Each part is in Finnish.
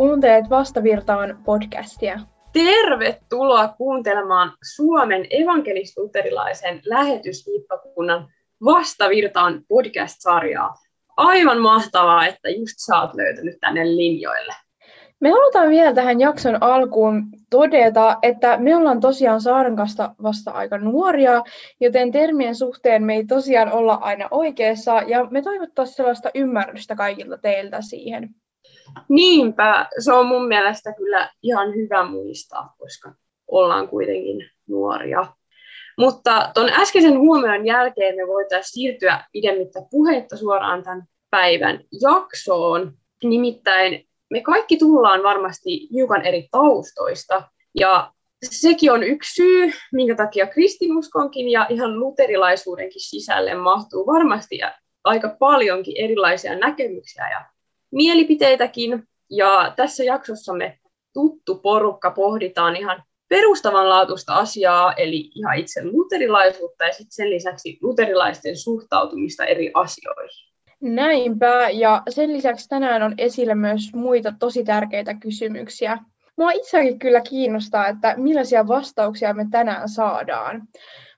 Kuuntelet Vastavirtaan podcastia. Tervetuloa kuuntelemaan Suomen evankelis-luterilaisen lähetyshiippakunnan Vastavirtaan podcast-sarjaa. Aivan mahtavaa, että just sä oot löytänyt tänne linjoille. Me halutaan vielä tähän jakson alkuun todeta, että me ollaan tosiaan Saarenkasta vasta aika nuoria, joten termien suhteen me ei tosiaan olla aina oikeassa, ja me toivottaisiin sellaista ymmärrystä kaikilta teiltä siihen. Niinpä, se on mun mielestä kyllä ihan hyvä muistaa, koska ollaan kuitenkin nuoria. Mutta tuon äskeisen huomion jälkeen me voitaisiin siirtyä pidemmittä puhetta suoraan tämän päivän jaksoon. Nimittäin me kaikki tullaan varmasti hiukan eri taustoista, ja sekin on yksi syy, minkä takia kristinuskonkin ja ihan luterilaisuudenkin sisälle mahtuu varmasti aika paljonkin erilaisia näkemyksiä ja mielipiteitäkin. Ja tässä jaksossa me tuttu porukka pohditaan ihan perustavanlaatuista asiaa, eli ihan itse luterilaisuutta ja sitten sen lisäksi luterilaisten suhtautumista eri asioihin. Näinpä, ja sen lisäksi tänään on esillä myös muita tosi tärkeitä kysymyksiä. Mua itseäkin kyllä kiinnostaa, että millaisia vastauksia me tänään saadaan.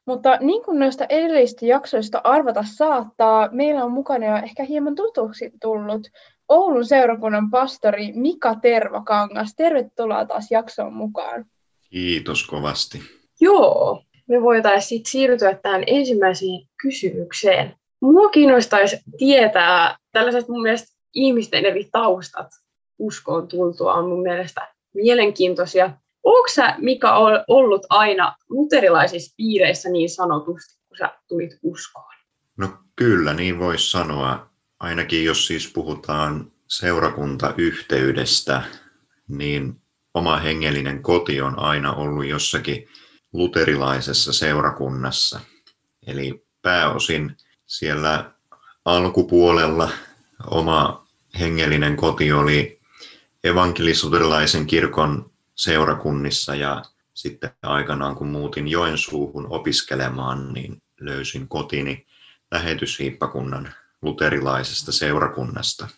Mutta niin kuin noista edellisistä jaksoista arvata saattaa, meillä on mukana jo ehkä hieman tutuksi tullut Oulun seurakunnan pastori Mika Tervakangas. Tervetuloa taas jaksoon mukaan. Kiitos kovasti. Joo, me voitaisiin siirtyä tähän ensimmäiseen kysymykseen. Mua kiinnostaisi tietää tällaiset mun mielestä ihmisten eri taustat uskoon tultua on mun mielestä mielenkiintoisia. Onko sä, Mika, ollut aina luterilaisissa piireissä niin sanotusti, kun sä tulit uskoon? No kyllä, niin voisi sanoa. Ainakin jos siis puhutaan seurakuntayhteydestä, niin oma hengellinen koti on aina ollut jossakin luterilaisessa seurakunnassa. Eli pääosin siellä alkupuolella oma hengellinen koti oli evankelisuterilaisen kirkon seurakunnissa ja sitten aikanaan kun muutin Joensuuhun opiskelemaan, niin löysin kotini lähetyshiippakunnan luterilaisesta seurakunnasta.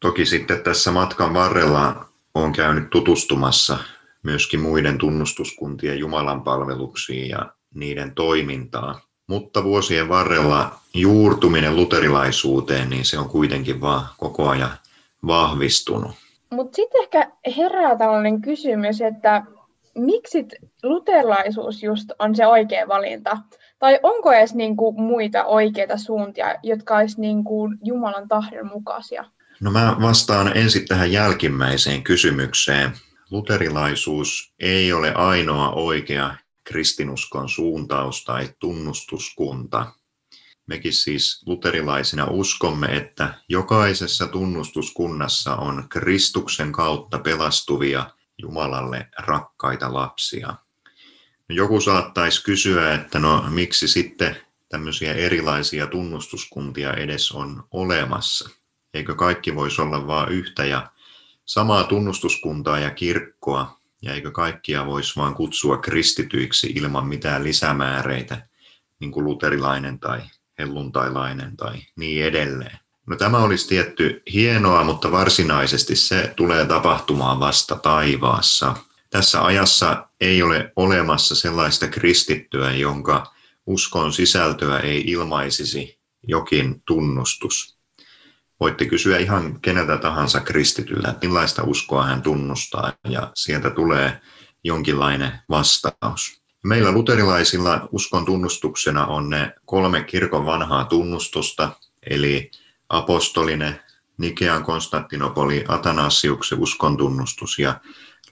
Toki sitten tässä matkan varrella olen käynyt tutustumassa myöskin muiden tunnustuskuntien Jumalan palveluksiin ja niiden toimintaa. Mutta vuosien varrella juurtuminen luterilaisuuteen, niin se on kuitenkin vaan koko ajan vahvistunut. Mutta sitten ehkä herää tällainen kysymys, että miksi luterilaisuus just on se oikea valinta? Tai onko edes niinku muita oikeita suuntia, jotka olisivat niinku Jumalan tahdon mukaisia? No mä vastaan ensin tähän jälkimmäiseen kysymykseen. Luterilaisuus ei ole ainoa oikea kristinuskon suuntaus tai tunnustuskunta. Mekin siis luterilaisina uskomme, että jokaisessa tunnustuskunnassa on Kristuksen kautta pelastuvia Jumalalle rakkaita lapsia. Joku saattaisi kysyä, että no miksi sitten tämmöisiä erilaisia tunnustuskuntia edes on olemassa. Eikö kaikki voisi olla vain yhtä ja samaa tunnustuskuntaa ja kirkkoa, ja eikö kaikkia voisi vain kutsua kristityiksi ilman mitään lisämääreitä, niin kuin luterilainen tai helluntailainen tai niin edelleen. No tämä olisi tietty hienoa, mutta varsinaisesti se tulee tapahtumaan vasta taivaassa. Tässä ajassa ei ole olemassa sellaista kristittyä, jonka uskon sisältöä ei ilmaisisi jokin tunnustus. Voitte kysyä ihan keneltä tahansa kristityllä, että millaista uskoa hän tunnustaa, ja sieltä tulee jonkinlainen vastaus. Meillä luterilaisilla uskon tunnustuksena on ne kolme kirkon vanhaa tunnustusta, eli apostolinen, Nikean Konstantinopoli, Atanasiuksen uskon tunnustus ja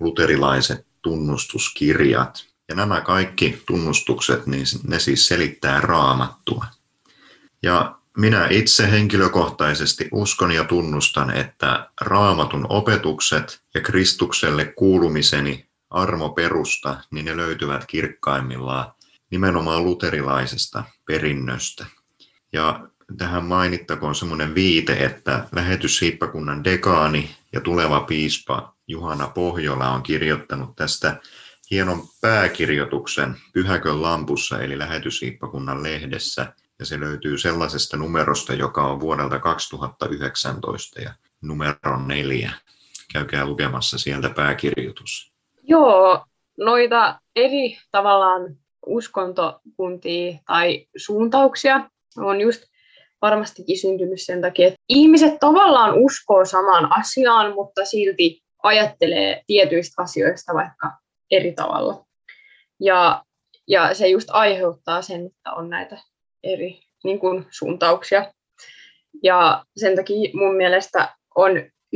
luterilaiset tunnustuskirjat. Ja nämä kaikki tunnustukset, niin ne siis selittää raamattua. Ja minä itse henkilökohtaisesti uskon ja tunnustan, että raamatun opetukset ja Kristukselle kuulumiseni armoperusta, niin ne löytyvät kirkkaimmillaan nimenomaan luterilaisesta perinnöstä. Ja tähän mainittakoon semmoinen viite, että lähetyssiippakunnan dekaani ja tuleva piispa Juhana Pohjola on kirjoittanut tästä hienon pääkirjoituksen Pyhäkön lampussa eli lähetyssiippakunnan lehdessä. Ja se löytyy sellaisesta numerosta, joka on vuodelta 2019 ja numero neljä. käykää lukemassa sieltä pääkirjoitus. Joo, noita eri tavallaan uskontokuntia tai suuntauksia on just varmastikin syntynyt sen takia, että ihmiset tavallaan uskoo samaan asiaan, mutta silti ajattelee tietyistä asioista vaikka eri tavalla. Ja, ja se just aiheuttaa sen, että on näitä eri niin kuin, suuntauksia. Ja sen takia mun mielestä on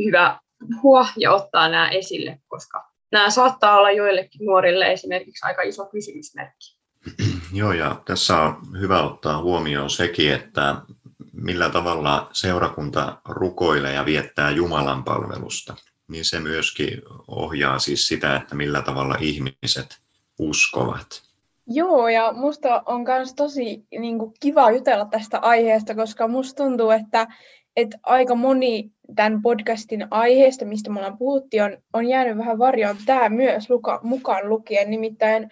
hyvä puhua ja ottaa nämä esille, koska nämä saattaa olla joillekin nuorille esimerkiksi aika iso kysymysmerkki. Joo, ja tässä on hyvä ottaa huomioon sekin, että millä tavalla seurakunta rukoilee ja viettää Jumalan palvelusta, niin se myöskin ohjaa siis sitä, että millä tavalla ihmiset uskovat. Joo, ja musta on myös tosi niin kuin, kiva jutella tästä aiheesta, koska musta tuntuu, että, että aika moni tämän podcastin aiheesta, mistä me ollaan puhuttiin, on, on jäänyt vähän varjoon tämä myös luka, mukaan lukien. Nimittäin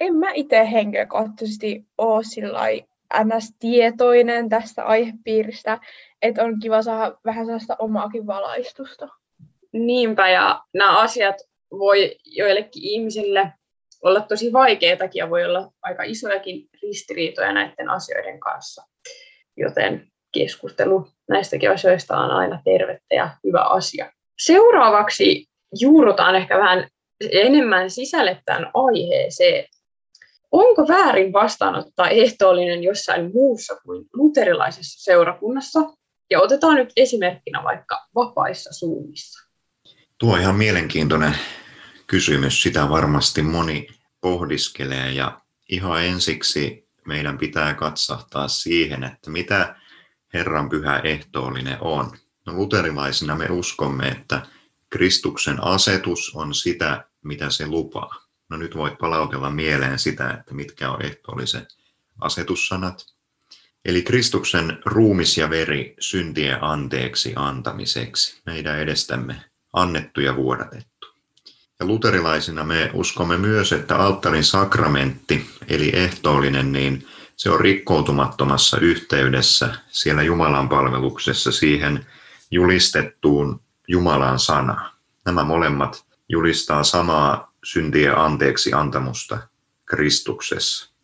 en mä itse henkilökohtaisesti ole sillä ns-tietoinen tästä aihepiiristä, että on kiva saada vähän sellaista omaakin valaistusta. Niinpä, ja nämä asiat voi joillekin ihmisille olla tosi vaikeitakin ja voi olla aika isojakin ristiriitoja näiden asioiden kanssa. Joten keskustelu näistäkin asioista on aina tervettä ja hyvä asia. Seuraavaksi juurrutaan ehkä vähän enemmän sisälle tämän aiheeseen. Onko väärin vastaanottaa ehtoollinen jossain muussa kuin luterilaisessa seurakunnassa? Ja otetaan nyt esimerkkinä vaikka vapaissa suunnissa. Tuo on ihan mielenkiintoinen kysymys. Sitä varmasti moni pohdiskelee ja ihan ensiksi meidän pitää katsahtaa siihen, että mitä Herran pyhä ehtoollinen on. No, luterilaisina me uskomme, että Kristuksen asetus on sitä, mitä se lupaa. No nyt voit palautella mieleen sitä, että mitkä on ehtoollisen asetussanat. Eli Kristuksen ruumis ja veri syntien anteeksi antamiseksi, meidän edestämme annettu ja vuodatettu. Ja luterilaisina me uskomme myös, että alttarin sakramentti, eli ehtoollinen, niin se on rikkoutumattomassa yhteydessä siellä Jumalan palveluksessa siihen julistettuun Jumalan sanaan. Nämä molemmat julistaa samaa syntien anteeksi antamusta Kristuksessa.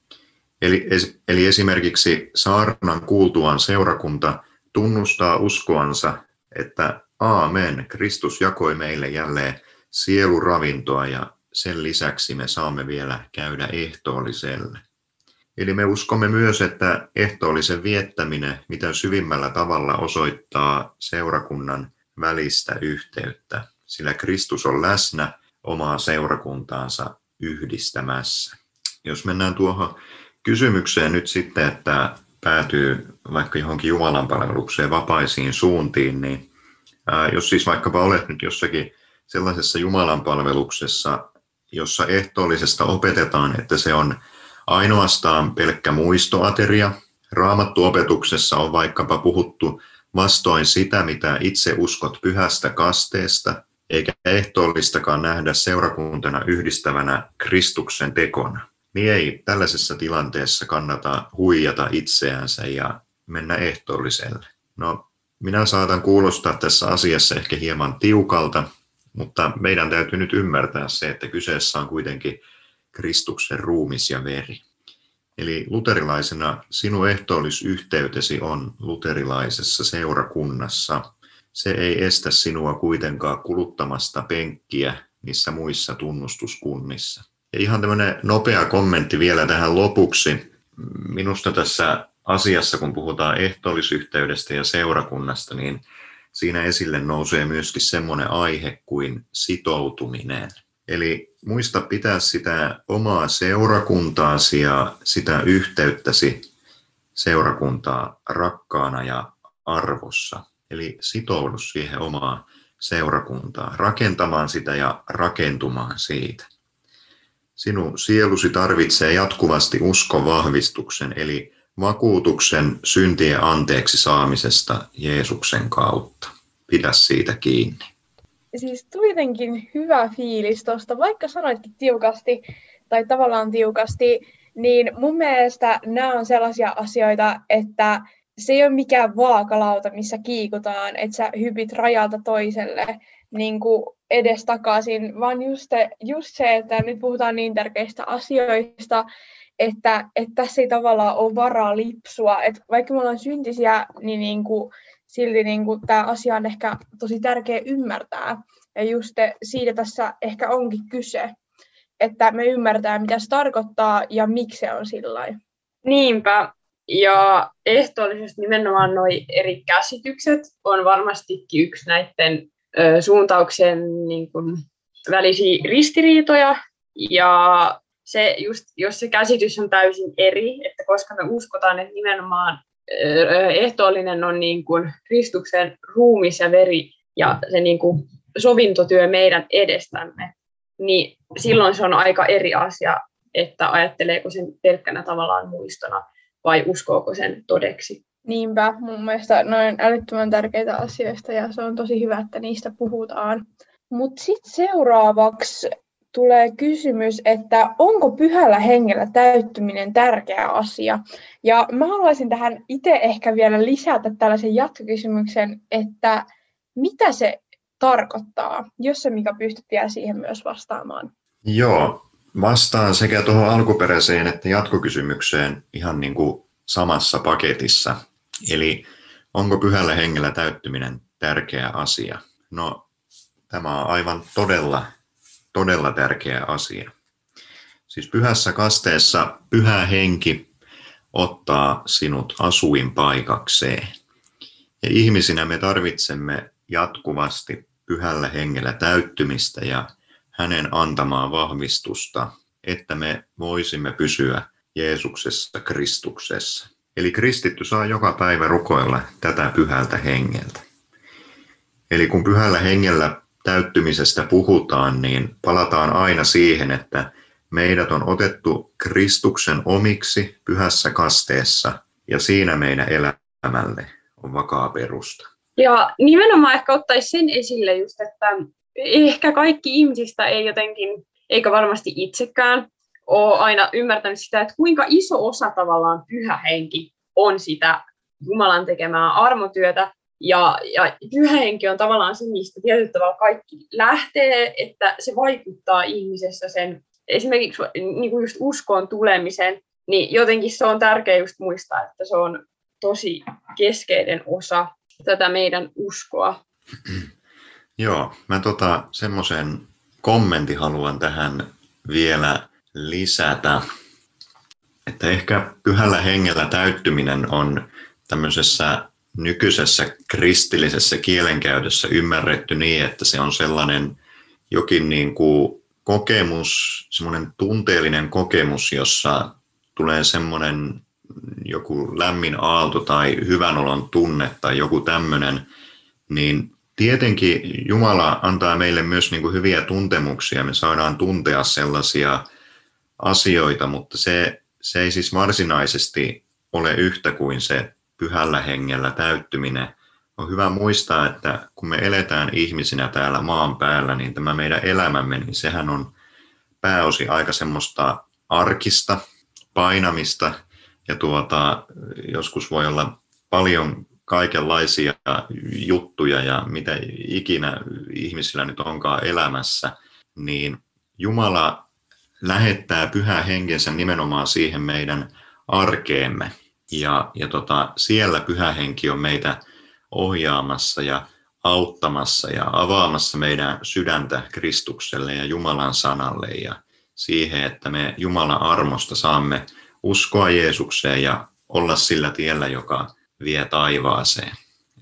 Eli, eli esimerkiksi saarnan kuultuaan seurakunta tunnustaa uskoansa, että Aamen, Kristus jakoi meille jälleen sieluravintoa ja sen lisäksi me saamme vielä käydä ehtoolliselle. Eli me uskomme myös, että ehtoollisen viettäminen mitä syvimmällä tavalla osoittaa seurakunnan välistä yhteyttä, sillä Kristus on läsnä omaa seurakuntaansa yhdistämässä. Jos mennään tuohon kysymykseen nyt sitten, että päätyy vaikka johonkin Jumalan palvelukseen vapaisiin suuntiin, niin ää, jos siis vaikkapa olet nyt jossakin sellaisessa Jumalan palveluksessa, jossa ehtoollisesta opetetaan, että se on ainoastaan pelkkä muistoateria. Raamattuopetuksessa on vaikkapa puhuttu vastoin sitä, mitä itse uskot pyhästä kasteesta, eikä ehtoollistakaan nähdä seurakuntana yhdistävänä Kristuksen tekona. Niin ei tällaisessa tilanteessa kannata huijata itseänsä ja mennä ehtoolliselle. No, minä saatan kuulostaa tässä asiassa ehkä hieman tiukalta, mutta meidän täytyy nyt ymmärtää se, että kyseessä on kuitenkin Kristuksen ruumis ja veri. Eli luterilaisena sinun ehtoollisyhteytesi on luterilaisessa seurakunnassa. Se ei estä sinua kuitenkaan kuluttamasta penkkiä niissä muissa tunnustuskunnissa. Ja ihan tämmöinen nopea kommentti vielä tähän lopuksi. Minusta tässä asiassa, kun puhutaan ehtoollisyhteydestä ja seurakunnasta, niin siinä esille nousee myöskin semmoinen aihe kuin sitoutuminen. Eli muista pitää sitä omaa seurakuntaasi ja sitä yhteyttäsi seurakuntaa rakkaana ja arvossa. Eli sitoudu siihen omaan seurakuntaan, rakentamaan sitä ja rakentumaan siitä. Sinun sielusi tarvitsee jatkuvasti uskon vahvistuksen, eli vakuutuksen syntien anteeksi saamisesta Jeesuksen kautta. Pidä siitä kiinni siis tuli jotenkin hyvä fiilis tuosta, vaikka sanoitkin tiukasti, tai tavallaan tiukasti, niin mun mielestä nämä on sellaisia asioita, että se ei ole mikään vaakalauta, missä kiikutaan, että sä hypit rajalta toiselle niin kuin edes takaisin, vaan just, just se, että nyt puhutaan niin tärkeistä asioista, että, että tässä ei tavallaan ole varaa lipsua. Että vaikka me ollaan syntisiä, niin, niin kuin, silti niin kuin, tämä asia on ehkä tosi tärkeä ymmärtää. Ja just siitä tässä ehkä onkin kyse, että me ymmärtää, mitä se tarkoittaa ja miksi se on sillä Niinpä. Ja ehtoollisesti nimenomaan nuo eri käsitykset on varmastikin yksi näiden ö, suuntauksen niin kuin, välisiä ristiriitoja. Ja se just, jos se käsitys on täysin eri, että koska me uskotaan, että nimenomaan ehtoollinen on niin kuin Kristuksen ruumis ja veri ja se niin kuin sovintotyö meidän edestämme, niin silloin se on aika eri asia, että ajatteleeko sen pelkkänä tavallaan muistona vai uskooko sen todeksi. Niinpä, mun mielestä noin älyttömän tärkeitä asioista ja se on tosi hyvä, että niistä puhutaan. Mutta sitten seuraavaksi tulee kysymys, että onko pyhällä hengellä täyttyminen tärkeä asia? Ja mä haluaisin tähän itse ehkä vielä lisätä tällaisen jatkokysymyksen, että mitä se tarkoittaa, jos se mikä pystyt vielä siihen myös vastaamaan? Joo, vastaan sekä tuohon alkuperäiseen että jatkokysymykseen ihan niin kuin samassa paketissa. Eli onko pyhällä hengellä täyttyminen tärkeä asia? No, tämä on aivan todella todella tärkeä asia. Siis pyhässä kasteessa pyhä henki ottaa sinut asuinpaikakseen. Ja ihmisinä me tarvitsemme jatkuvasti pyhällä hengellä täyttymistä ja hänen antamaa vahvistusta, että me voisimme pysyä Jeesuksessa Kristuksessa. Eli kristitty saa joka päivä rukoilla tätä pyhältä hengeltä. Eli kun pyhällä hengellä täyttymisestä puhutaan, niin palataan aina siihen, että meidät on otettu Kristuksen omiksi pyhässä kasteessa ja siinä meidän elämälle on vakaa perusta. Ja nimenomaan ehkä ottaisi sen esille just, että ehkä kaikki ihmisistä ei jotenkin, eikä varmasti itsekään, ole aina ymmärtänyt sitä, että kuinka iso osa tavallaan pyhä henki on sitä Jumalan tekemää armotyötä, ja, ja pyhä henki on tavallaan se, mistä tietyllä tavalla kaikki lähtee, että se vaikuttaa ihmisessä sen, esimerkiksi niin kuin just uskoon tulemisen, niin jotenkin se on tärkeää just muistaa, että se on tosi keskeinen osa tätä meidän uskoa. Joo, mä tota, semmoisen kommentin haluan tähän vielä lisätä, että ehkä pyhällä hengellä täyttyminen on tämmöisessä nykyisessä kristillisessä kielenkäytössä ymmärretty niin, että se on sellainen jokin niin kuin kokemus, semmoinen tunteellinen kokemus, jossa tulee semmoinen joku lämmin aalto tai hyvän olon tunne tai joku tämmöinen, niin tietenkin Jumala antaa meille myös niin kuin hyviä tuntemuksia. Me saadaan tuntea sellaisia asioita, mutta se, se ei siis varsinaisesti ole yhtä kuin se pyhällä hengellä täyttyminen. On hyvä muistaa, että kun me eletään ihmisinä täällä maan päällä, niin tämä meidän elämämme, niin sehän on pääosi aika semmoista arkista, painamista ja tuota, joskus voi olla paljon kaikenlaisia juttuja ja mitä ikinä ihmisillä nyt onkaan elämässä, niin Jumala lähettää pyhä henkensä nimenomaan siihen meidän arkeemme. Ja, ja tota, siellä pyhä henki on meitä ohjaamassa ja auttamassa ja avaamassa meidän sydäntä Kristukselle ja Jumalan sanalle ja siihen, että me Jumalan armosta saamme uskoa Jeesukseen ja olla sillä tiellä, joka vie taivaaseen.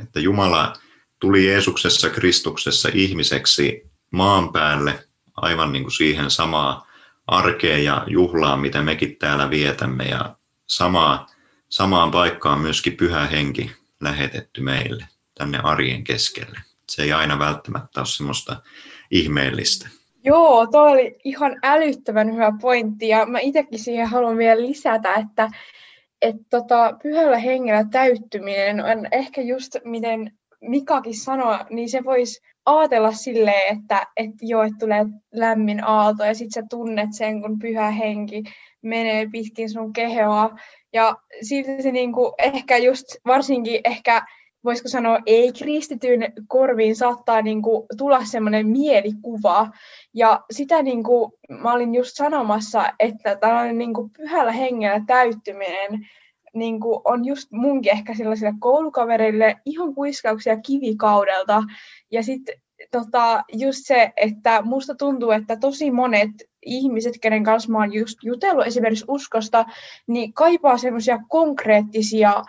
Että Jumala tuli Jeesuksessa Kristuksessa ihmiseksi maan päälle aivan niin kuin siihen samaa arkeen ja juhlaan, mitä mekin täällä vietämme ja samaa samaan paikkaan myöskin pyhä henki lähetetty meille tänne arjen keskelle. Se ei aina välttämättä ole semmoista ihmeellistä. Joo, tuo oli ihan älyttävän hyvä pointti ja mä itsekin siihen haluan vielä lisätä, että et tota, pyhällä hengellä täyttyminen on ehkä just miten Mikakin sanoi, niin se voisi ajatella silleen, että, että joo, että tulee lämmin aalto ja sitten sä tunnet sen, kun pyhä henki menee pitkin sun kehoa. Ja silti se niinku, ehkä just varsinkin ehkä voisiko sanoa ei-kristityn korviin saattaa niin kuin, tulla semmoinen mielikuva. Ja sitä niin kuin, mä olin just sanomassa, että tällainen niin kuin, pyhällä hengellä täyttyminen niin kuin, on just munkin ehkä sellaisille koulukavereille ihan kuiskauksia kivikaudelta. Ja sitten tota, just se, että musta tuntuu, että tosi monet ihmiset, kenen kanssa mä oon just jutellut esimerkiksi uskosta, niin kaipaa semmoisia konkreettisia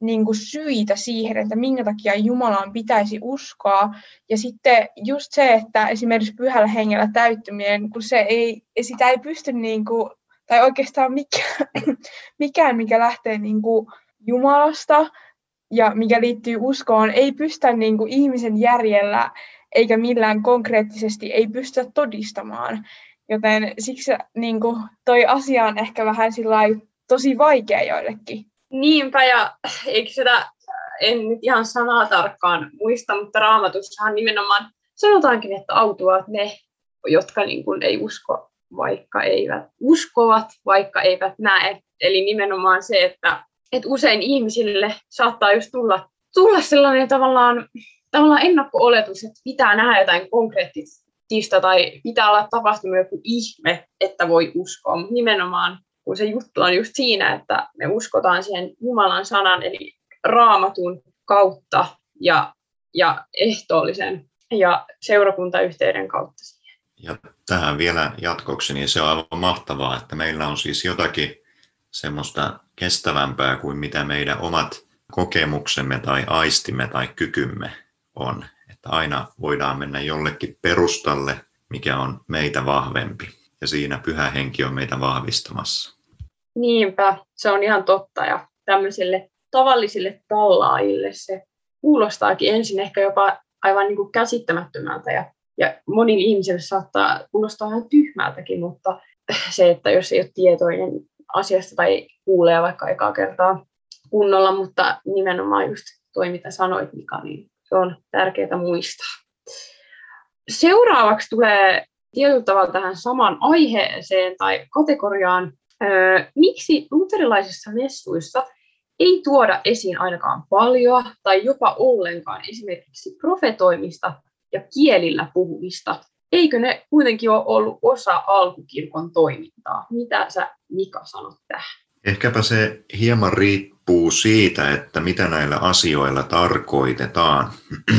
niin kuin syitä siihen, että minkä takia Jumalaan pitäisi uskoa. Ja sitten just se, että esimerkiksi pyhällä hengellä täyttyminen, kun se ei, sitä ei pysty, niin kuin, tai oikeastaan mikään, mikään mikä lähtee niin kuin Jumalasta ja mikä liittyy uskoon, ei pystä niin kuin ihmisen järjellä eikä millään konkreettisesti ei pystytä todistamaan. Joten siksi niin kuin, toi asia on ehkä vähän tosi vaikea joillekin. Niinpä, ja eikö sitä, en nyt ihan sanaa tarkkaan muista, mutta raamatussahan nimenomaan sanotaankin, että autuavat ne, jotka niin kuin ei usko, vaikka eivät uskovat, vaikka eivät näe. Eli nimenomaan se, että, että usein ihmisille saattaa just tulla, tulla sellainen tavallaan, tavallaan ennakko-oletus, että pitää nähdä jotain konkreettista tai pitää olla tapahtunut joku ihme, että voi uskoa. Mutta nimenomaan kun se juttu on just siinä, että me uskotaan siihen Jumalan sanan, eli raamatun kautta ja, ja ehtoollisen ja seurakuntayhteyden kautta siihen. Ja tähän vielä jatkoksi, niin se on aivan mahtavaa, että meillä on siis jotakin semmoista kestävämpää kuin mitä meidän omat kokemuksemme tai aistimme tai kykymme on. Että aina voidaan mennä jollekin perustalle, mikä on meitä vahvempi. Ja siinä pyhä henki on meitä vahvistamassa. Niinpä, se on ihan totta. Ja tämmöisille tavallisille tallaajille se kuulostaakin ensin ehkä jopa aivan niin kuin käsittämättömältä ja, ja monin ihmisille saattaa kuulostaa ihan tyhmältäkin, mutta se, että jos ei ole tietoinen asiasta tai kuulee vaikka ekaa kertaa kunnolla, mutta nimenomaan just toi, mitä sanoit Mika, niin se on tärkeää muistaa. Seuraavaksi tulee tietyllä tavalla tähän samaan aiheeseen tai kategoriaan miksi luterilaisissa messuissa ei tuoda esiin ainakaan paljon tai jopa ollenkaan esimerkiksi profetoimista ja kielillä puhumista? Eikö ne kuitenkin ole ollut osa alkukirkon toimintaa? Mitä sä Mika sanot tähän? Ehkäpä se hieman riippuu siitä, että mitä näillä asioilla tarkoitetaan.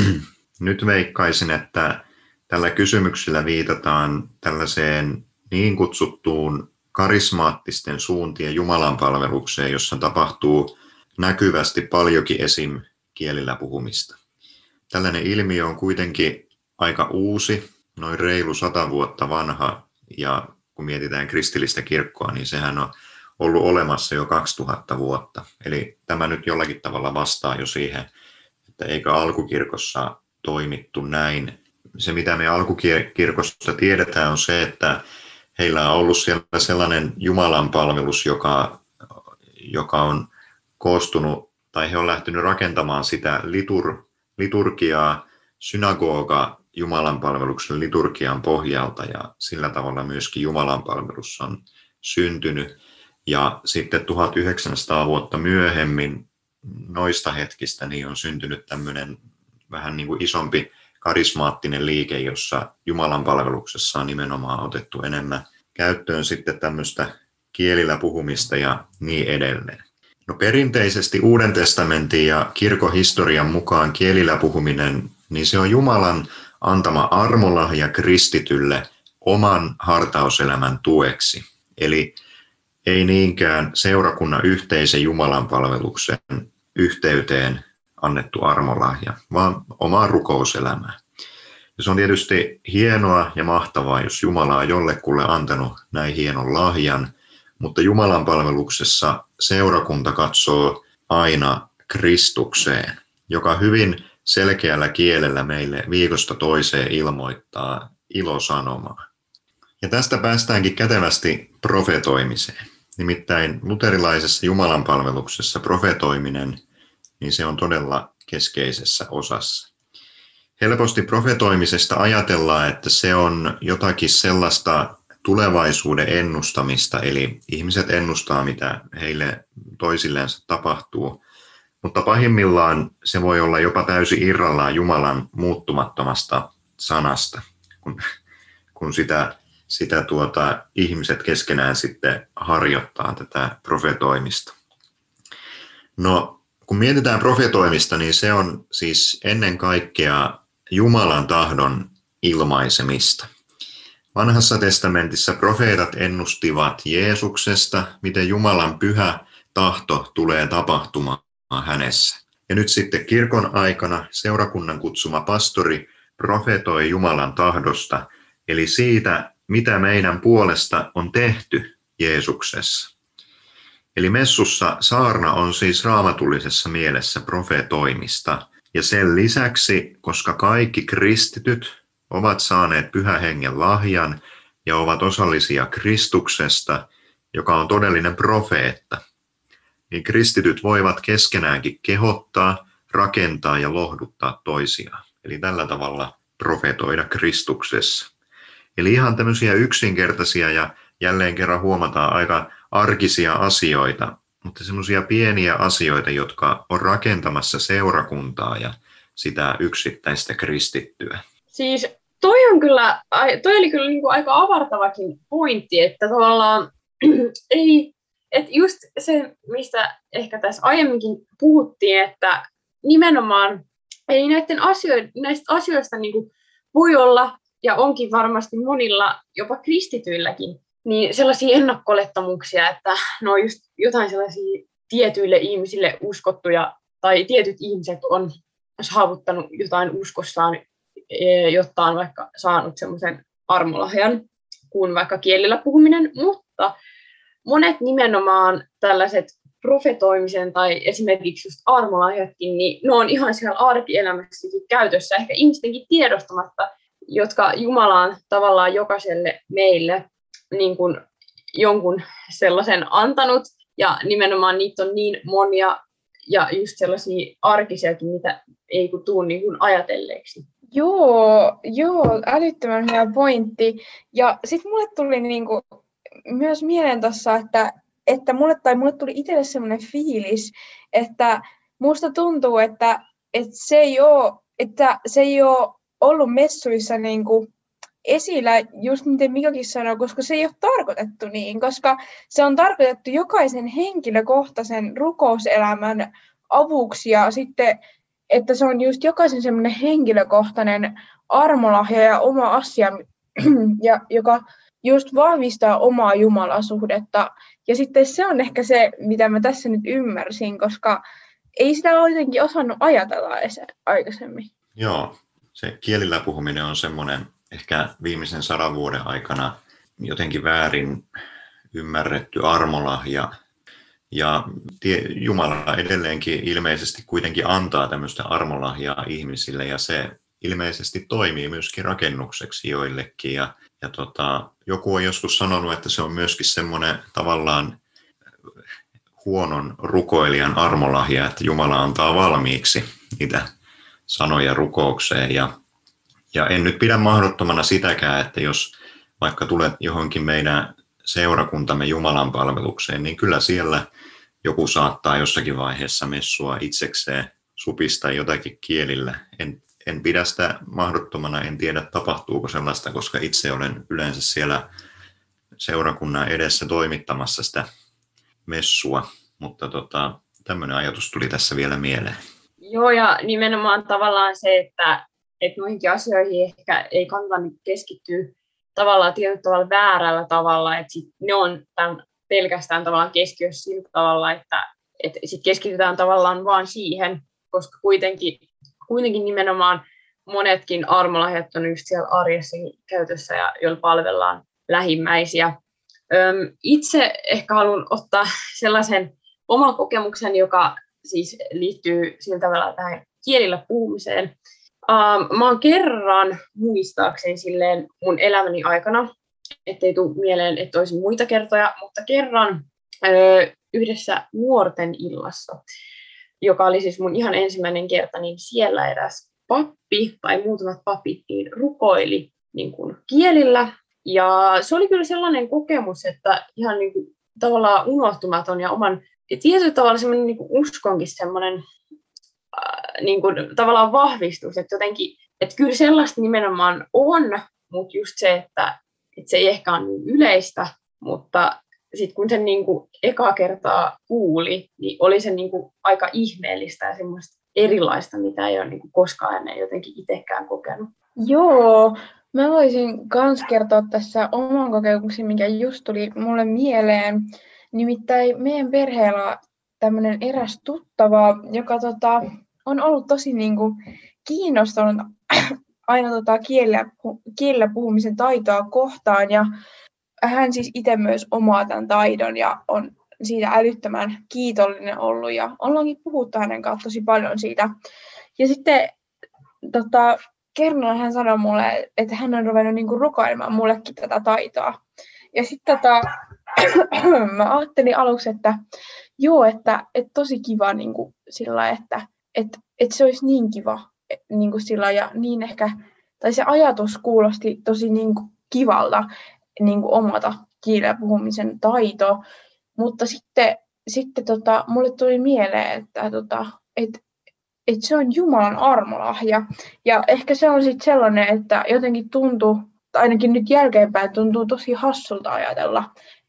Nyt veikkaisin, että tällä kysymyksellä viitataan tällaiseen niin kutsuttuun karismaattisten suuntien Jumalan palvelukseen, jossa tapahtuu näkyvästi paljonkin esim. kielillä puhumista. Tällainen ilmiö on kuitenkin aika uusi, noin reilu sata vuotta vanha, ja kun mietitään kristillistä kirkkoa, niin sehän on ollut olemassa jo 2000 vuotta. Eli tämä nyt jollakin tavalla vastaa jo siihen, että eikö alkukirkossa toimittu näin. Se, mitä me alkukirkosta tiedetään, on se, että heillä on ollut siellä sellainen Jumalan palvelus, joka, joka on koostunut, tai he on lähtenyt rakentamaan sitä litur, liturgiaa, synagoga Jumalan palveluksen liturgian pohjalta, ja sillä tavalla myöskin Jumalan palvelus on syntynyt. Ja sitten 1900 vuotta myöhemmin noista hetkistä niin on syntynyt tämmöinen vähän niin kuin isompi karismaattinen liike, jossa Jumalan palveluksessa on nimenomaan otettu enemmän käyttöön sitten tämmöistä kielillä puhumista ja niin edelleen. No perinteisesti Uuden testamentin ja kirkohistorian mukaan kielillä puhuminen, niin se on Jumalan antama armolahja kristitylle oman hartauselämän tueksi. Eli ei niinkään seurakunnan yhteisen Jumalan palveluksen yhteyteen annettu armolahja, vaan omaa rukouselämää. Ja se on tietysti hienoa ja mahtavaa, jos Jumala on jollekulle antanut näin hienon lahjan, mutta Jumalan palveluksessa seurakunta katsoo aina Kristukseen, joka hyvin selkeällä kielellä meille viikosta toiseen ilmoittaa ilosanomaa. Ja tästä päästäänkin kätevästi profetoimiseen. Nimittäin luterilaisessa Jumalan palveluksessa profetoiminen, niin se on todella keskeisessä osassa. Helposti profetoimisesta ajatellaan, että se on jotakin sellaista tulevaisuuden ennustamista, eli ihmiset ennustaa, mitä heille toisillensa tapahtuu, mutta pahimmillaan se voi olla jopa täysin irrallaan Jumalan muuttumattomasta sanasta, kun, kun sitä, sitä tuota, ihmiset keskenään sitten harjoittaa tätä profetoimista. No, kun mietitään profetoimista, niin se on siis ennen kaikkea Jumalan tahdon ilmaisemista. Vanhassa testamentissa profeetat ennustivat Jeesuksesta, miten Jumalan pyhä tahto tulee tapahtumaan hänessä. Ja nyt sitten kirkon aikana seurakunnan kutsuma pastori profetoi Jumalan tahdosta, eli siitä, mitä meidän puolesta on tehty Jeesuksessa. Eli messussa saarna on siis raamatullisessa mielessä profetoimista. Ja sen lisäksi, koska kaikki kristityt ovat saaneet pyhän hengen lahjan ja ovat osallisia Kristuksesta, joka on todellinen profeetta, niin kristityt voivat keskenäänkin kehottaa, rakentaa ja lohduttaa toisiaan. Eli tällä tavalla profetoida Kristuksessa. Eli ihan tämmöisiä yksinkertaisia ja jälleen kerran huomataan aika arkisia asioita, mutta semmoisia pieniä asioita, jotka on rakentamassa seurakuntaa ja sitä yksittäistä kristittyä. Siis toi on kyllä, toi oli kyllä niin kuin aika avartavakin pointti, että tavallaan ei, että just se, mistä ehkä tässä aiemminkin puhuttiin, että nimenomaan ei näiden asioiden, näistä asioista niin kuin voi olla ja onkin varmasti monilla, jopa kristityilläkin, niin sellaisia ennakkolettamuksia, että no just jotain sellaisia tietyille ihmisille uskottuja, tai tietyt ihmiset on saavuttanut jotain uskossaan, e, jotta on vaikka saanut semmoisen armolahjan kuin vaikka kielillä puhuminen, mutta monet nimenomaan tällaiset profetoimisen tai esimerkiksi just armolahjatkin, niin ne on ihan siellä arkielämässäkin käytössä, ehkä ihmistenkin tiedostamatta, jotka Jumala on tavallaan jokaiselle meille niin kuin jonkun sellaisen antanut, ja nimenomaan niitä on niin monia, ja just sellaisia arkisiakin, mitä ei kun tuu niin kuin ajatelleeksi. Joo, joo, älyttömän hyvä pointti. Ja sitten mulle tuli niinku myös mieleen tuossa, että, että mulle, tai mulle tuli itselle sellainen fiilis, että musta tuntuu, että, että se ei ole, että se ei ole ollut messuissa niinku esillä just miten Mikakin sanoi, koska se ei ole tarkoitettu niin, koska se on tarkoitettu jokaisen henkilökohtaisen rukouselämän avuksi ja sitten, että se on just jokaisen semmoinen henkilökohtainen armolahja ja oma asia, ja, joka just vahvistaa omaa jumalasuhdetta. Ja sitten se on ehkä se, mitä mä tässä nyt ymmärsin, koska ei sitä ole jotenkin osannut ajatella aikaisemmin. Joo, se kielillä puhuminen on semmoinen ehkä viimeisen sadan vuoden aikana jotenkin väärin ymmärretty armolahja. Ja Jumala edelleenkin ilmeisesti kuitenkin antaa tämmöistä armolahjaa ihmisille ja se ilmeisesti toimii myöskin rakennukseksi joillekin. Ja, ja tota, joku on joskus sanonut, että se on myöskin semmoinen tavallaan huonon rukoilijan armolahja, että Jumala antaa valmiiksi niitä sanoja rukoukseen. Ja ja en nyt pidä mahdottomana sitäkään, että jos vaikka tulet johonkin meidän seurakuntamme Jumalan palvelukseen, niin kyllä siellä joku saattaa jossakin vaiheessa messua itsekseen supistaa jotakin kielillä. En, en pidä sitä mahdottomana, en tiedä tapahtuuko sellaista, koska itse olen yleensä siellä seurakunnan edessä toimittamassa sitä messua, mutta tota, tämmöinen ajatus tuli tässä vielä mieleen. Joo, ja nimenomaan tavallaan se, että että noihinkin asioihin ehkä ei kannata keskittyä tavallaan tietyllä tavalla väärällä tavalla, että sit ne on tämän pelkästään tavallaan keskiössä sillä tavalla, että, että sit keskitytään tavallaan vaan siihen, koska kuitenkin, kuitenkin nimenomaan monetkin armolahjat on just siellä arjessa käytössä ja joilla palvellaan lähimmäisiä. Itse ehkä haluan ottaa sellaisen oman kokemuksen, joka siis liittyy sillä tavalla tähän kielillä puhumiseen. Uh, mä oon kerran muistaakseni silleen mun elämäni aikana, ettei tule mieleen, että olisi muita kertoja, mutta kerran ö, yhdessä nuorten illassa joka oli siis mun ihan ensimmäinen kerta, niin siellä eräs pappi tai muutamat papit niin rukoili niin kuin kielillä. Ja se oli kyllä sellainen kokemus, että ihan niin kuin, tavallaan unohtumaton ja oman ja tietyllä tavalla semmoinen niin uskonkin semmoinen niin kuin, tavallaan vahvistus, että jotenkin, että kyllä sellaista nimenomaan on, mutta just se, että, että se ei ehkä ole niin yleistä, mutta sitten kun sen niin kuin eka kertaa kuuli, niin oli se niin kuin aika ihmeellistä ja semmoista erilaista, mitä ei ole niin kuin koskaan ennen jotenkin itsekään kokenut. Joo, mä voisin myös kertoa tässä oman kokemuksen, mikä just tuli mulle mieleen. Nimittäin meidän perheellä tämmöinen eräs tuttava, joka tota, on ollut tosi niin kuin, kiinnostunut aina tota, kielellä, kielellä puhumisen taitoa kohtaan. Ja hän siis itse myös omaa tämän taidon ja on siitä älyttömän kiitollinen ollut ja ollaankin puhuttu hänen kanssa tosi paljon siitä. Ja sitten tota, kerran hän sanoi mulle, että hän on ruvennut niinku rukoilemaan mullekin tätä taitoa. Ja sitten tota, mä ajattelin aluksi, että joo, että, että tosi kiva niin kuin sillä, että, että, että se olisi niin kiva niin kuin sillä ja niin ehkä, tai se ajatus kuulosti tosi niin kuin kivalta niin kuin omata kielen puhumisen taito, mutta sitten, sitten tota, mulle tuli mieleen, että tota, että että se on Jumalan armolahja. Ja ehkä se on sitten sellainen, että jotenkin tuntuu, ainakin nyt jälkeenpäin tuntuu tosi hassulta ajatella,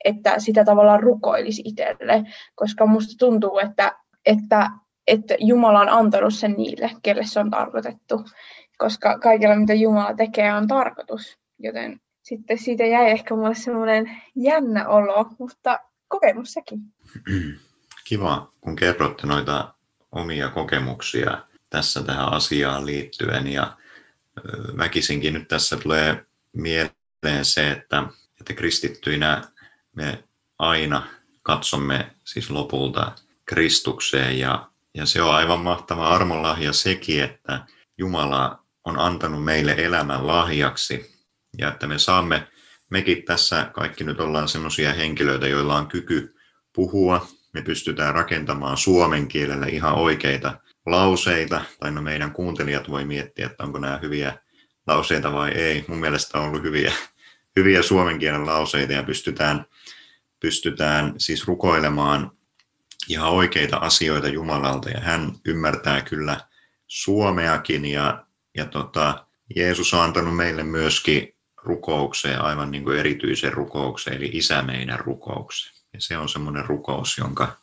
että sitä tavallaan rukoilisi itselle, koska musta tuntuu, että, että, että Jumala on antanut sen niille, kelle se on tarkoitettu, koska kaikella mitä Jumala tekee on tarkoitus, joten sitten siitä jäi ehkä mulle semmoinen jännä olo, mutta kokemus sekin. Kiva, kun kerrotte noita omia kokemuksia tässä tähän asiaan liittyen ja väkisinkin nyt tässä tulee mieleen se, että, että kristittyinä me aina katsomme siis lopulta Kristukseen ja, ja se on aivan mahtava armonlahja sekin, että Jumala on antanut meille elämän lahjaksi. Ja että me saamme, mekin tässä kaikki nyt ollaan sellaisia henkilöitä, joilla on kyky puhua, me pystytään rakentamaan suomen kielellä ihan oikeita lauseita, tai no meidän kuuntelijat voi miettiä, että onko nämä hyviä lauseita vai ei. Mun mielestä on ollut hyviä, hyviä suomen kielen lauseita ja pystytään, pystytään siis rukoilemaan ihan oikeita asioita Jumalalta ja hän ymmärtää kyllä suomeakin ja, ja tota, Jeesus on antanut meille myöskin rukoukseen, aivan niin kuin erityisen rukoukseen, eli isä meidän rukoukseen. Ja se on semmoinen rukous, jonka,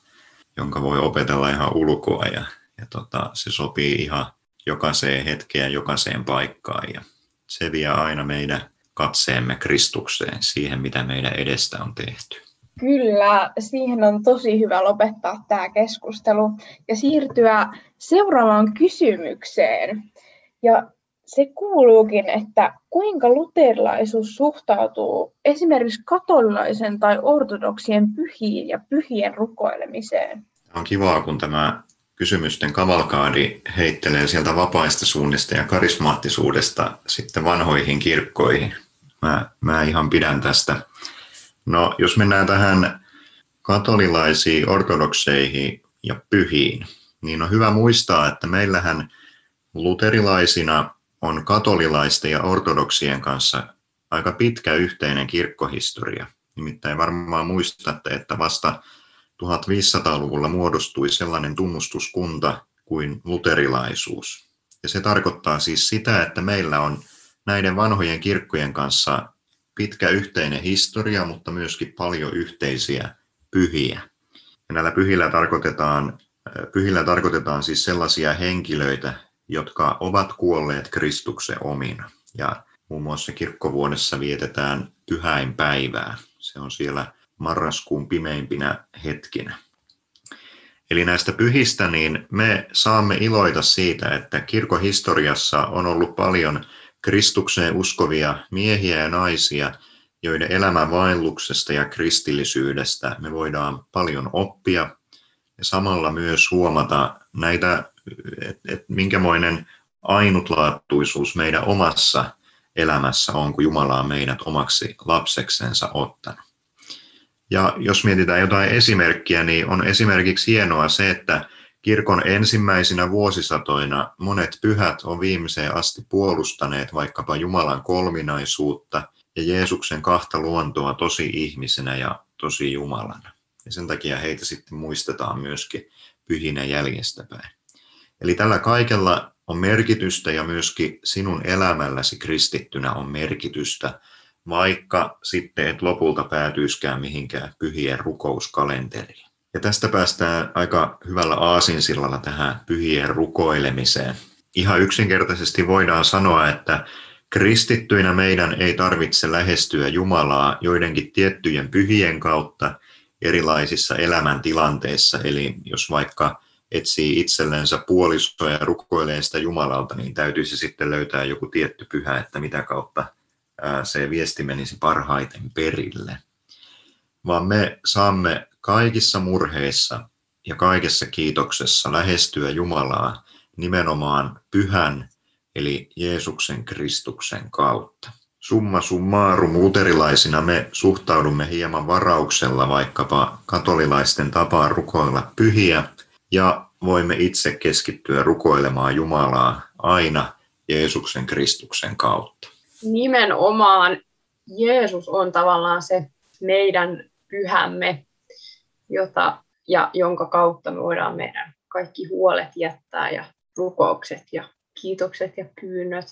jonka voi opetella ihan ulkoa ja, ja tota, se sopii ihan jokaiseen hetkeen, jokaiseen paikkaan ja se vie aina meidän katseemme Kristukseen, siihen mitä meidän edestä on tehty. Kyllä, siihen on tosi hyvä lopettaa tämä keskustelu ja siirtyä seuraavaan kysymykseen. Ja se kuuluukin, että kuinka luterilaisuus suhtautuu esimerkiksi katolilaisen tai ortodoksien pyhiin ja pyhien rukoilemiseen? On kivaa, kun tämä kysymysten kavalkaadi heittelee sieltä vapaista suunnista ja karismaattisuudesta sitten vanhoihin kirkkoihin. Mä, mä ihan pidän tästä. No, jos mennään tähän katolilaisiin, ortodokseihin ja pyhiin, niin on hyvä muistaa, että meillähän luterilaisina on katolilaisten ja ortodoksien kanssa aika pitkä yhteinen kirkkohistoria. Nimittäin varmaan muistatte, että vasta 1500-luvulla muodostui sellainen tunnustuskunta kuin luterilaisuus. Ja se tarkoittaa siis sitä, että meillä on näiden vanhojen kirkkojen kanssa pitkä yhteinen historia, mutta myöskin paljon yhteisiä pyhiä. Ja näillä pyhillä tarkoitetaan, pyhillä tarkoitetaan siis sellaisia henkilöitä, jotka ovat kuolleet Kristuksen omina. Ja muun muassa kirkkovuodessa vietetään pyhäinpäivää. Se on siellä marraskuun pimeimpinä hetkinä. Eli näistä pyhistä niin me saamme iloita siitä, että kirkohistoriassa on ollut paljon Kristukseen uskovia miehiä ja naisia, joiden elämän vaelluksesta ja kristillisyydestä me voidaan paljon oppia ja samalla myös huomata näitä että et minkämoinen ainutlaatuisuus meidän omassa elämässä on, kun Jumala on meidät omaksi lapseksensa ottanut. Ja jos mietitään jotain esimerkkiä, niin on esimerkiksi hienoa se, että Kirkon ensimmäisinä vuosisatoina monet pyhät on viimeiseen asti puolustaneet vaikkapa Jumalan kolminaisuutta ja Jeesuksen kahta luontoa tosi ihmisenä ja tosi Jumalana. Ja sen takia heitä sitten muistetaan myöskin pyhinä jäljestäpäin. Eli tällä kaikella on merkitystä ja myöskin sinun elämälläsi kristittynä on merkitystä, vaikka sitten et lopulta päätyiskään mihinkään pyhien rukouskalenteriin. Ja tästä päästään aika hyvällä aasinsillalla tähän pyhien rukoilemiseen. Ihan yksinkertaisesti voidaan sanoa, että kristittyinä meidän ei tarvitse lähestyä Jumalaa joidenkin tiettyjen pyhien kautta erilaisissa elämäntilanteissa. Eli jos vaikka etsii itsellensä puolisoa ja rukoilee sitä Jumalalta, niin täytyisi sitten löytää joku tietty pyhä, että mitä kautta se viesti menisi parhaiten perille. Vaan me saamme kaikissa murheissa ja kaikessa kiitoksessa lähestyä Jumalaa nimenomaan pyhän eli Jeesuksen Kristuksen kautta. Summa summarum luterilaisina me suhtaudumme hieman varauksella vaikkapa katolilaisten tapaan rukoilla pyhiä ja voimme itse keskittyä rukoilemaan Jumalaa aina Jeesuksen Kristuksen kautta. Nimenomaan Jeesus on tavallaan se meidän pyhämme, jota, ja jonka kautta me voidaan meidän kaikki huolet jättää ja rukoukset ja kiitokset ja pyynnöt.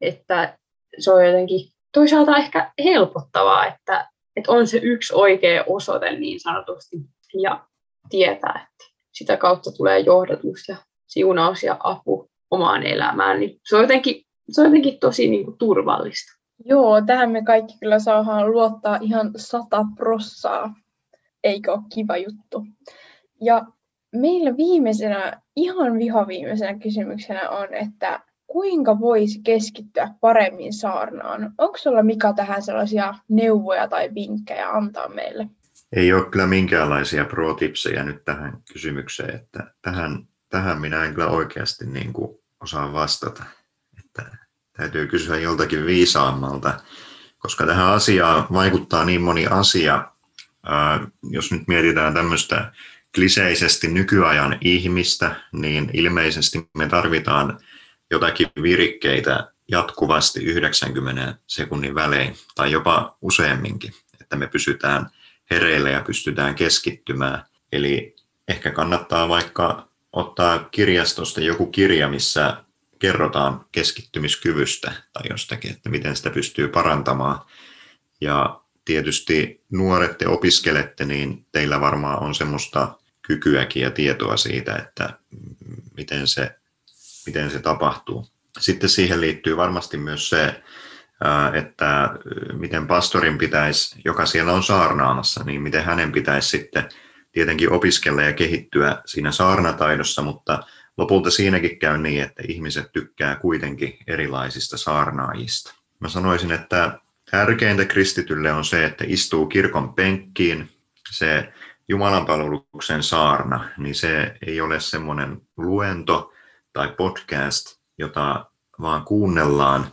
Että se on jotenkin toisaalta ehkä helpottavaa, että, että on se yksi oikea osoite niin sanotusti ja tietää, että sitä kautta tulee johdatus ja siunaus ja apu omaan elämään. Niin se, on jotenkin, se on jotenkin tosi niin kuin, turvallista. Joo, tähän me kaikki kyllä saadaan luottaa ihan sata prossaa. Eikö ole kiva juttu? Ja meillä viimeisenä, ihan vihaviimeisenä kysymyksenä on, että kuinka voisi keskittyä paremmin saarnaan? Onko sulla Mika tähän sellaisia neuvoja tai vinkkejä antaa meille? Ei ole kyllä minkäänlaisia pro-tipsejä nyt tähän kysymykseen, että tähän, tähän minä en kyllä oikeasti niin kuin osaa vastata. Että täytyy kysyä joltakin viisaammalta, koska tähän asiaan vaikuttaa niin moni asia. Jos nyt mietitään tämmöistä kliseisesti nykyajan ihmistä, niin ilmeisesti me tarvitaan jotakin virikkeitä jatkuvasti 90 sekunnin välein tai jopa useamminkin, että me pysytään hereillä ja pystytään keskittymään. Eli ehkä kannattaa vaikka ottaa kirjastosta joku kirja, missä kerrotaan keskittymiskyvystä tai jostakin, että miten sitä pystyy parantamaan. Ja tietysti nuoret te opiskelette, niin teillä varmaan on semmoista kykyäkin ja tietoa siitä, että miten se, miten se tapahtuu. Sitten siihen liittyy varmasti myös se, että miten pastorin pitäisi, joka siellä on saarnaamassa, niin miten hänen pitäisi sitten tietenkin opiskella ja kehittyä siinä saarnataidossa, mutta lopulta siinäkin käy niin, että ihmiset tykkää kuitenkin erilaisista saarnaajista. Mä sanoisin, että tärkeintä kristitylle on se, että istuu kirkon penkkiin, se Jumalan palveluksen saarna, niin se ei ole semmoinen luento tai podcast, jota vaan kuunnellaan,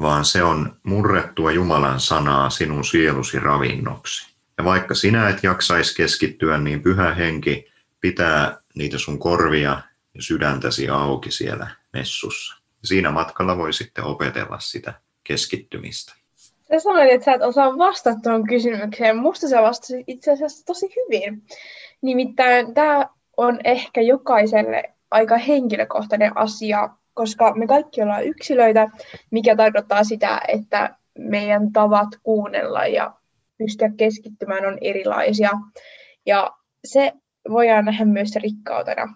vaan se on murrettua Jumalan sanaa sinun sielusi ravinnoksi. Ja vaikka sinä et jaksaisi keskittyä, niin pyhä henki pitää niitä sun korvia ja sydäntäsi auki siellä messussa. Siinä matkalla voi sitten opetella sitä keskittymistä. Sä sanoit, että sä et osaa vastata tuohon kysymykseen. Musta sä vastasit itse asiassa tosi hyvin. Nimittäin tämä on ehkä jokaiselle aika henkilökohtainen asia, koska me kaikki ollaan yksilöitä, mikä tarkoittaa sitä, että meidän tavat kuunnella ja pystyä keskittymään on erilaisia. Ja se voidaan nähdä myös rikkautena.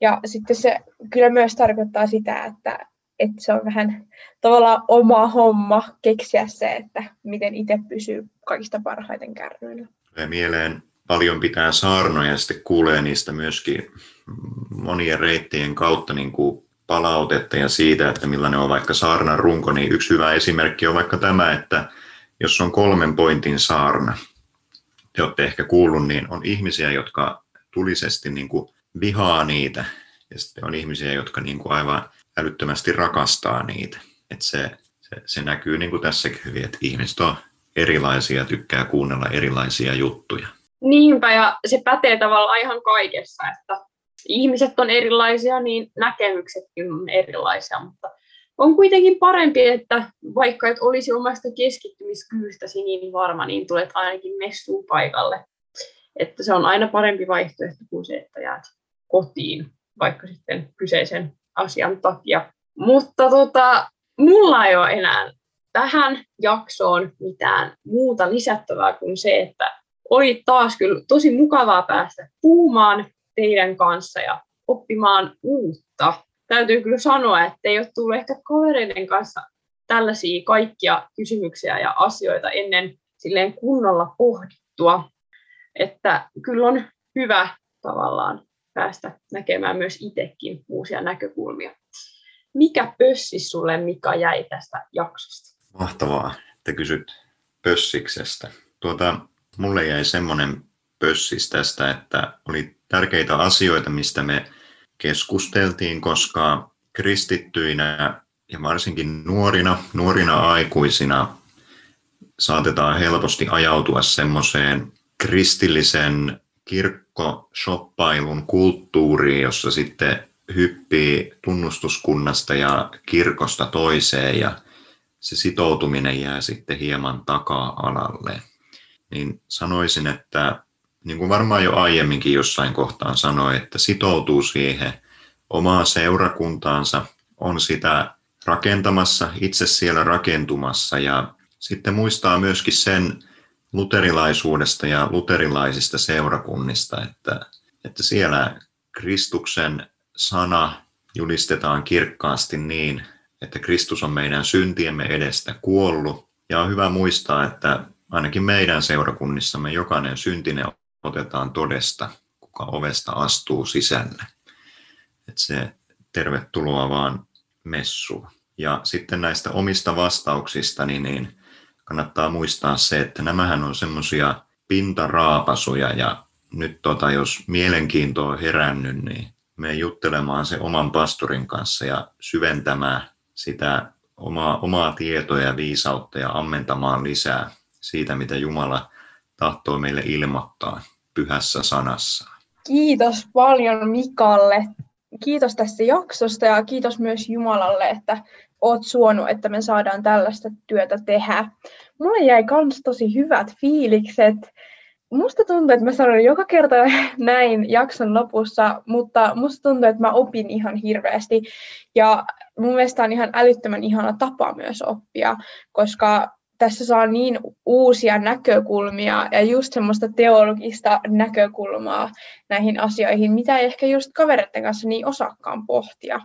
Ja sitten se kyllä myös tarkoittaa sitä, että, että se on vähän tavallaan oma homma keksiä se, että miten itse pysyy kaikista parhaiten kärryillä. Ja mieleen paljon pitää saarnoja ja sitten kuulee niistä myöskin monien reittien kautta niin kuin palautetta ja siitä, että millainen on vaikka saarnan runko, niin yksi hyvä esimerkki on vaikka tämä, että jos on kolmen pointin saarna, te olette ehkä kuullut, niin on ihmisiä, jotka tulisesti niin kuin vihaa niitä, ja sitten on ihmisiä, jotka niin kuin aivan älyttömästi rakastaa niitä. Että se, se, se näkyy niin kuin tässäkin hyvin, että ihmiset on erilaisia, tykkää kuunnella erilaisia juttuja. Niinpä, ja se pätee tavallaan ihan kaikessa, että ihmiset on erilaisia, niin näkemyksetkin on erilaisia, mutta on kuitenkin parempi, että vaikka et olisi omasta keskittymiskyystäsi niin varma, niin tulet ainakin messuun paikalle. Että se on aina parempi vaihtoehto kuin se, että jäät kotiin, vaikka sitten kyseisen asian takia. Mutta tota, mulla ei ole enää tähän jaksoon mitään muuta lisättävää kuin se, että oli taas kyllä tosi mukavaa päästä puhumaan teidän kanssa ja oppimaan uutta. Täytyy kyllä sanoa, että ei ole tullut ehkä kavereiden kanssa tällaisia kaikkia kysymyksiä ja asioita ennen silleen kunnolla pohdittua. Että kyllä on hyvä tavallaan päästä näkemään myös itsekin uusia näkökulmia. Mikä pössi sulle, Mika, jäi tästä jaksosta? Mahtavaa, että kysyt pössiksestä. Tuota, mulle jäi semmoinen pössis tästä, että oli tärkeitä asioita, mistä me keskusteltiin, koska kristittyinä ja varsinkin nuorina, nuorina aikuisina saatetaan helposti ajautua semmoiseen kristillisen kirkkoshoppailun kulttuuriin, jossa sitten hyppii tunnustuskunnasta ja kirkosta toiseen ja se sitoutuminen jää sitten hieman taka-alalle. Niin sanoisin, että niin kuin varmaan jo aiemminkin jossain kohtaan sanoi, että sitoutuu siihen omaa seurakuntaansa, on sitä rakentamassa, itse siellä rakentumassa ja sitten muistaa myöskin sen luterilaisuudesta ja luterilaisista seurakunnista, että, että siellä Kristuksen sana julistetaan kirkkaasti niin, että Kristus on meidän syntiemme edestä kuollut. Ja on hyvä muistaa, että ainakin meidän seurakunnissamme jokainen syntinen otetaan todesta, kuka ovesta astuu sisälle. Että se tervetuloa vaan messuun. Ja sitten näistä omista vastauksista, niin, niin kannattaa muistaa se, että nämähän on semmoisia pintaraapasuja ja nyt tota, jos mielenkiinto on herännyt, niin me juttelemaan se oman pastorin kanssa ja syventämään sitä omaa, omaa tietoa ja viisautta ja ammentamaan lisää siitä, mitä Jumala tahtoo meille ilmoittaa pyhässä sanassa. Kiitos paljon Mikalle. Kiitos tästä jaksosta ja kiitos myös Jumalalle, että oot suonut, että me saadaan tällaista työtä tehdä. Mulle jäi myös tosi hyvät fiilikset. Musta tuntuu, että mä sanon joka kerta näin jakson lopussa, mutta musta tuntuu, että mä opin ihan hirveästi. Ja mun mielestä on ihan älyttömän ihana tapa myös oppia, koska tässä saa niin uusia näkökulmia ja just semmoista teologista näkökulmaa näihin asioihin, mitä ei ehkä just kavereiden kanssa niin osakkaan pohtia.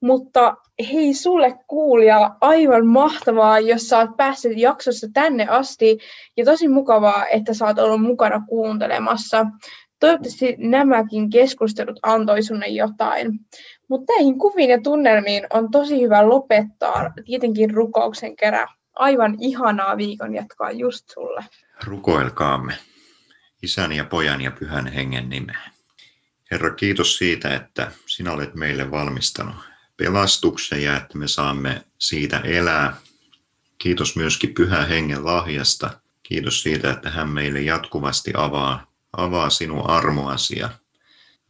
Mutta hei sulle kuulija, aivan mahtavaa, jos oot päässyt jaksossa tänne asti ja tosi mukavaa, että oot ollut mukana kuuntelemassa. Toivottavasti nämäkin keskustelut antoi sunne jotain. Mutta näihin kuviin ja tunnelmiin on tosi hyvä lopettaa tietenkin rukouksen kerran aivan ihanaa viikon jatkoa just sulle. Rukoilkaamme isän ja pojan ja pyhän hengen nimeen. Herra, kiitos siitä, että sinä olet meille valmistanut pelastuksen ja että me saamme siitä elää. Kiitos myöskin pyhän hengen lahjasta. Kiitos siitä, että hän meille jatkuvasti avaa, avaa sinun armoasi ja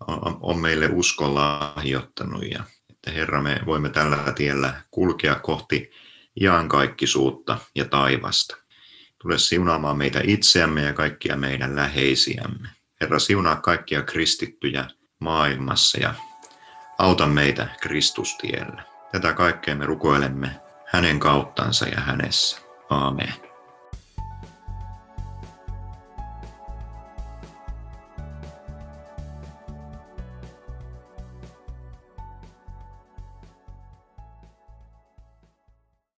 on, on meille uskon lahjoittanut. Ja että Herra, me voimme tällä tiellä kulkea kohti iankaikkisuutta ja taivasta. Tule siunaamaan meitä itseämme ja kaikkia meidän läheisiämme. Herra, siunaa kaikkia kristittyjä maailmassa ja auta meitä Kristustiellä. Tätä kaikkea me rukoilemme hänen kauttansa ja hänessä. Aamen.